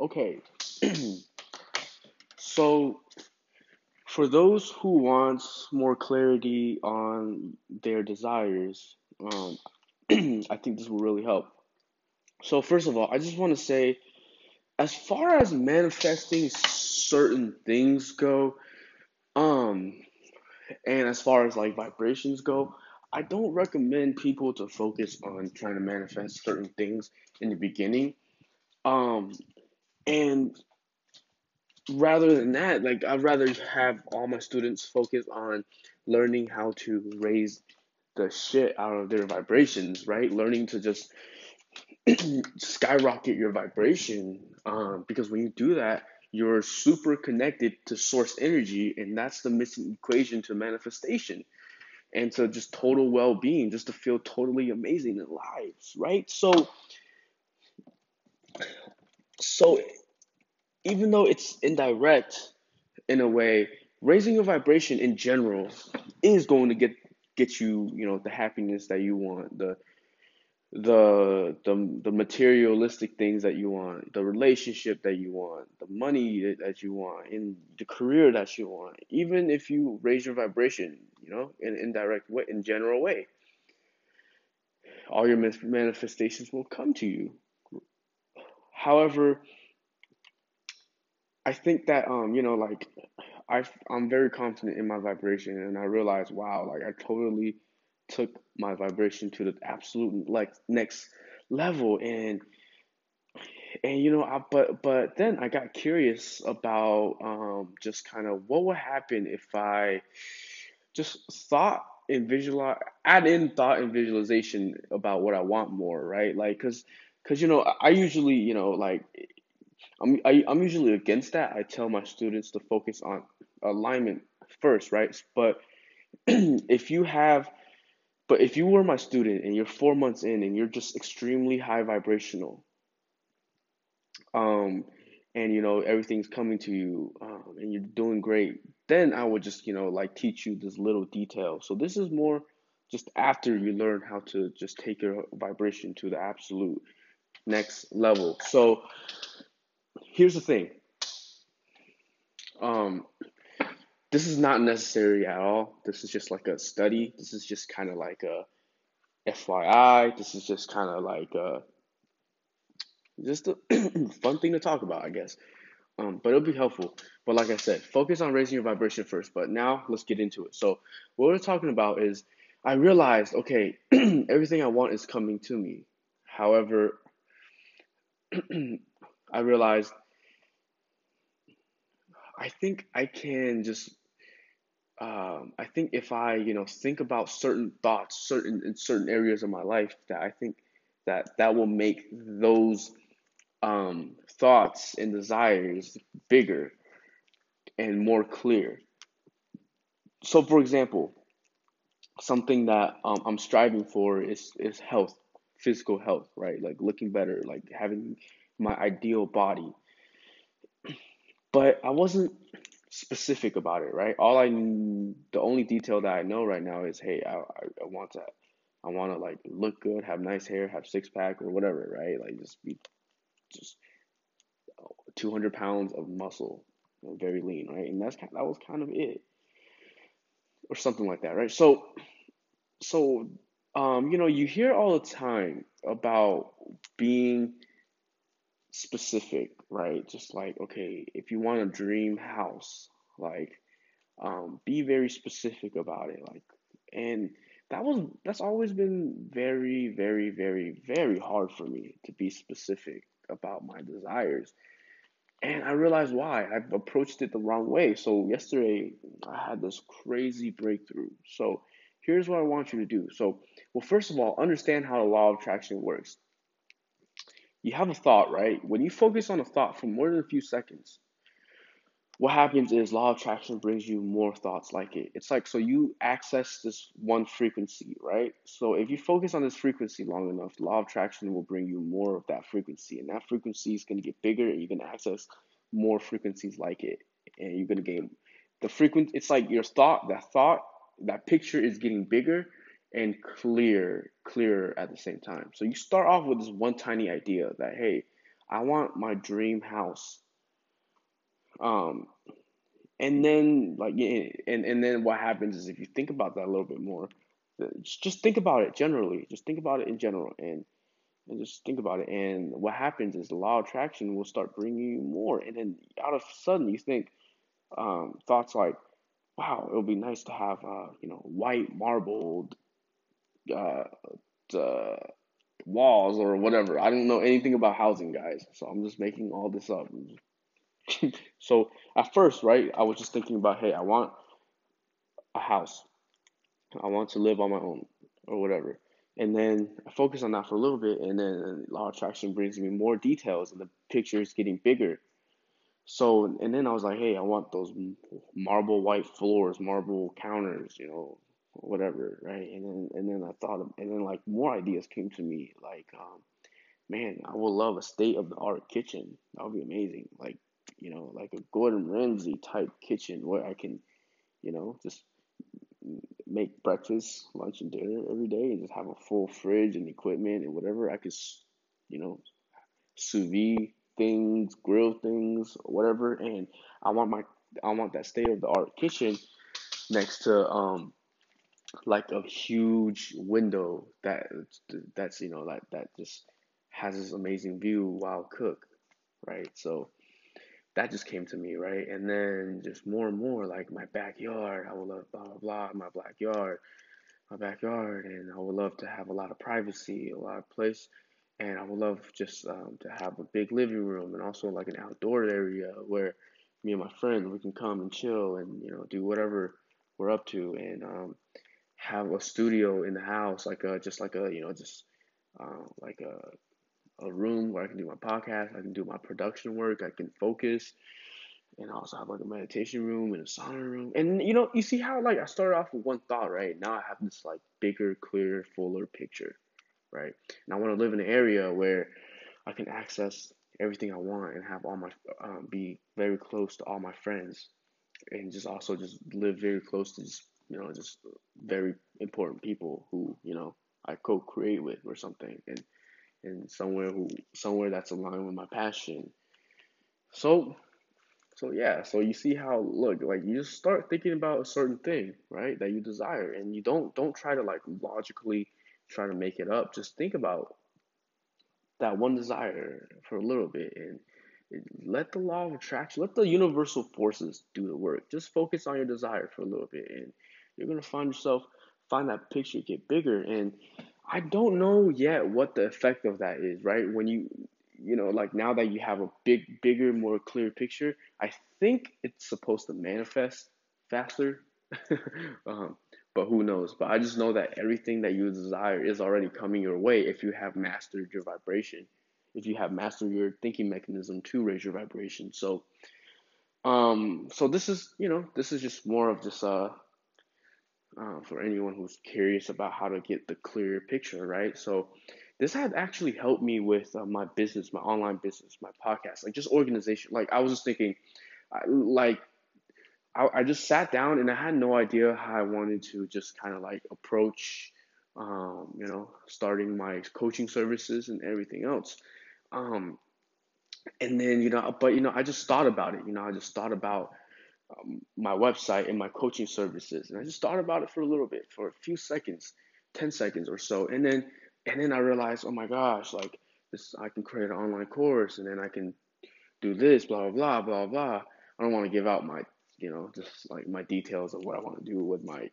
Okay. so for those who want more clarity on their desires, um, I think this will really help. So first of all, I just want to say, as far as manifesting certain things go, um, and as far as like vibrations go, I don't recommend people to focus on trying to manifest certain things in the beginning. Um, and rather than that, like I'd rather have all my students focus on learning how to raise the shit out of their vibrations, right? Learning to just skyrocket your vibration. Um, because when you do that, you're super connected to source energy, and that's the missing equation to manifestation and to just total well being, just to feel totally amazing in lives, right? So, so even though it's indirect in a way, raising your vibration in general is going to get get you, you know, the happiness that you want, the the the the materialistic things that you want, the relationship that you want, the money that you want, in the career that you want. Even if you raise your vibration, you know, in indirect way, in general way, all your manifestations will come to you. However, I think that um, you know, like I I'm very confident in my vibration, and I realize, wow, like I totally took my vibration to the absolute like next level and and you know I, but but then i got curious about um just kind of what would happen if i just thought and visualize add in thought and visualization about what i want more right? Like because because you know i usually you know like I'm, I, I'm usually against that i tell my students to focus on alignment first right but if you have but if you were my student and you're four months in and you're just extremely high vibrational, um, and you know everything's coming to you, um, and you're doing great, then I would just you know like teach you this little detail. So this is more just after you learn how to just take your vibration to the absolute next level. So here's the thing. Um, this is not necessary at all. This is just like a study. This is just kind of like a FYI. This is just kind of like a, just a fun thing to talk about, I guess. Um, but it'll be helpful. But like I said, focus on raising your vibration first. But now let's get into it. So what we're talking about is I realized, okay, everything I want is coming to me. However, I realized I think I can just um, I think if I, you know, think about certain thoughts, certain in certain areas of my life, that I think that that will make those um, thoughts and desires bigger and more clear. So, for example, something that um, I'm striving for is is health, physical health, right? Like looking better, like having my ideal body. But I wasn't specific about it, right? All I, the only detail that I know right now is, hey, I, I, I want to, I want to like look good, have nice hair, have six pack or whatever, right? Like just be, just 200 pounds of muscle, very lean, right? And that's kind, that was kind of it, or something like that, right? So, so, um, you know, you hear all the time about being specific, right? Just like, okay, if you want a dream house, like, um, be very specific about it. Like, and that was, that's always been very, very, very, very hard for me to be specific about my desires. And I realized why. I've approached it the wrong way. So yesterday I had this crazy breakthrough. So here's what I want you to do. So, well, first of all, understand how the law of attraction works you have a thought, right? When you focus on a thought for more than a few seconds, what happens is law of attraction brings you more thoughts like it. It's like so you access this one frequency, right? So if you focus on this frequency long enough, law of attraction will bring you more of that frequency, and that frequency is going to get bigger, and you can access more frequencies like it, and you're going to gain the frequency. It's like your thought, that thought, that picture is getting bigger, and clear, clearer at the same time. So you start off with this one tiny idea that, hey, I want my dream house. Um, and then like and and then what happens is if you think about that a little bit more, just think about it generally. Just think about it in general, and and just think about it. And what happens is the law of attraction will start bringing you more, and then out of sudden you think um, thoughts like, "Wow, it would be nice to have uh, you know white marbled uh, uh, walls or whatever." I don't know anything about housing, guys, so I'm just making all this up. so at first, right, I was just thinking about, hey, I want a house. I want to live on my own or whatever. And then I focus on that for a little bit, and then law of attraction brings me more details, and the picture is getting bigger. So, and then I was like, hey, I want those marble white floors, marble counters, you know, whatever, right? And then, and then I thought, of, and then like more ideas came to me, like, um, man, I would love a state of the art kitchen. That would be amazing. Like, you know, like a Gordon Ramsay type kitchen where I can, you know, just make breakfast, lunch, and dinner every day, and just have a full fridge and equipment and whatever I could, you know, sous vide things, grill things, whatever. And I want my, I want that state of the art kitchen next to um like a huge window that that's you know like that just has this amazing view while cook, right? So that just came to me, right? And then just more and more, like my backyard, I would love blah blah blah, my backyard, my backyard, and I would love to have a lot of privacy, a lot of place, and I would love just um, to have a big living room and also like an outdoor area where me and my friends we can come and chill and you know do whatever we're up to and um, have a studio in the house, like a just like a you know just uh, like a a room where I can do my podcast, I can do my production work, I can focus, and I also have like a meditation room and a sauna room. And you know, you see how like I started off with one thought, right? Now I have this like bigger, clearer, fuller picture, right? And I want to live in an area where I can access everything I want and have all my um, be very close to all my friends, and just also just live very close to just you know just very important people who you know I co-create with or something, and and somewhere who somewhere that's aligned with my passion. So so yeah, so you see how look like you just start thinking about a certain thing, right, that you desire, and you don't don't try to like logically try to make it up. Just think about that one desire for a little bit and let the law of attraction, let the universal forces do the work. Just focus on your desire for a little bit, and you're gonna find yourself find that picture get bigger and I don't know yet what the effect of that is, right? When you, you know, like now that you have a big, bigger, more clear picture, I think it's supposed to manifest faster. um, but who knows? But I just know that everything that you desire is already coming your way if you have mastered your vibration, if you have mastered your thinking mechanism to raise your vibration. So, um, so this is, you know, this is just more of just uh uh, for anyone who's curious about how to get the clear picture, right? So this had actually helped me with uh, my business, my online business, my podcast, like just organization. Like I was just thinking, I, like I, I just sat down and I had no idea how I wanted to just kind of like approach, um, you know, starting my coaching services and everything else. Um, and then you know, but you know, I just thought about it. You know, I just thought about um, my website and my coaching services. And I just thought about it for a little bit, for a few seconds, 10 seconds or so. And then, and then I realized, oh my gosh, like this, I can create an online course and then I can do this, blah, blah, blah, blah, blah. I don't want to give out my, you know, just like my details of what I want to do with my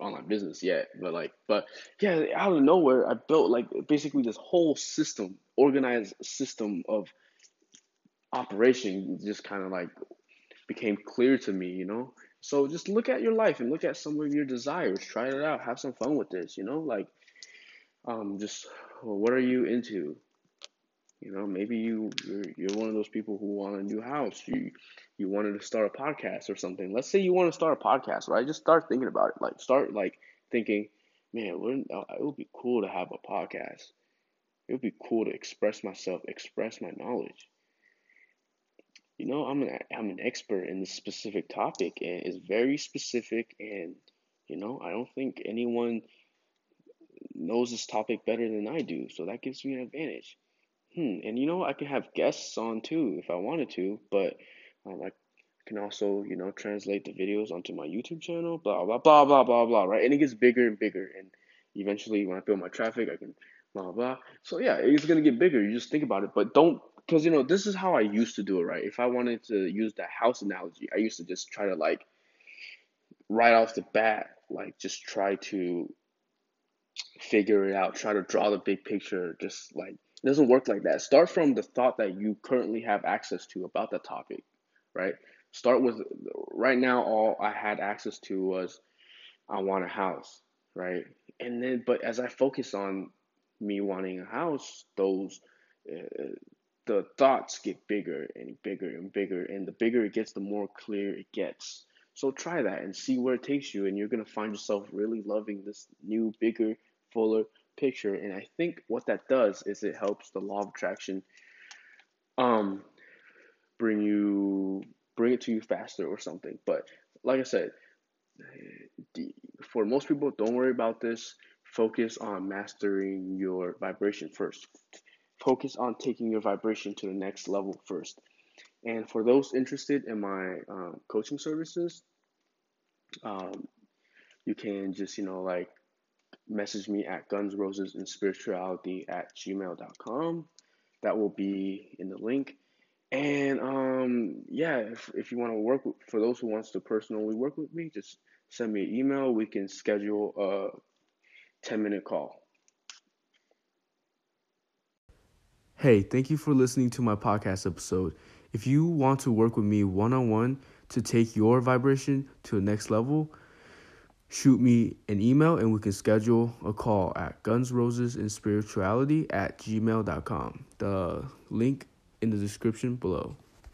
online business yet. But like, but yeah, out of nowhere, I built like basically this whole system, organized system of operation just kind of like became clear to me, you know? So just look at your life and look at some of your desires. Try it out. Have some fun with this, you know? Like, um, just well, what are you into? You know, maybe you you're, you're one of those people who want a new house. You you wanted to start a podcast or something. Let's say you want to start a podcast, right? Just start thinking about it. Like start like thinking, man, wouldn't uh, it would be cool to have a podcast. It would be cool to express myself, express my knowledge you know, I'm an I'm an expert in this specific topic and it's very specific and you know, I don't think anyone knows this topic better than I do. So that gives me an advantage. hmm, and you know, I can have guests on too if I wanted to, but um, I can also, you know, translate the videos onto my YouTube channel, blah, blah, blah, blah, blah, blah, right? And it gets bigger and bigger. And eventually, when I build my traffic, I can blah, blah. So, yeah, it's to get bigger. You just think about it, but don't, because, you know, this is how I used to do it, right? If I wanted to use that house analogy, I used to just try to, like, right off the bat, like, just try to figure it out, try to draw the big picture, just like, it doesn't work like that. Start from the thought that you currently have access to about the topic, right? Start with right now, all I had access to was I want a house, right? And then, but as I focus on me wanting a house, those uh, the thoughts get bigger and bigger and bigger, and the bigger it gets, the more clear it gets. So try that and see where it takes you, and you're gonna find yourself really loving this new, bigger, fuller picture. And I think what that does is it helps the law of attraction um bring you bring it to you faster or something. But like I said, for most people, don't worry about this. Focus on mastering your vibration first. Focus on taking your vibration to the next level first. And for those interested in my um, coaching services, um, you can just, you know, like message me at guns, roses, and spirituality at gmail.com. That will be in the link. And um, yeah, if, if you want to work with, for those who wants to personally work with me, just send me an email. We can schedule a 10 minute call. Hey, thank you for listening to my podcast episode. If you want to work with me one on one to take your vibration to the next level, shoot me an email and we can schedule a call at gunsrosesinspirituality at gmail.com. The link in the description below.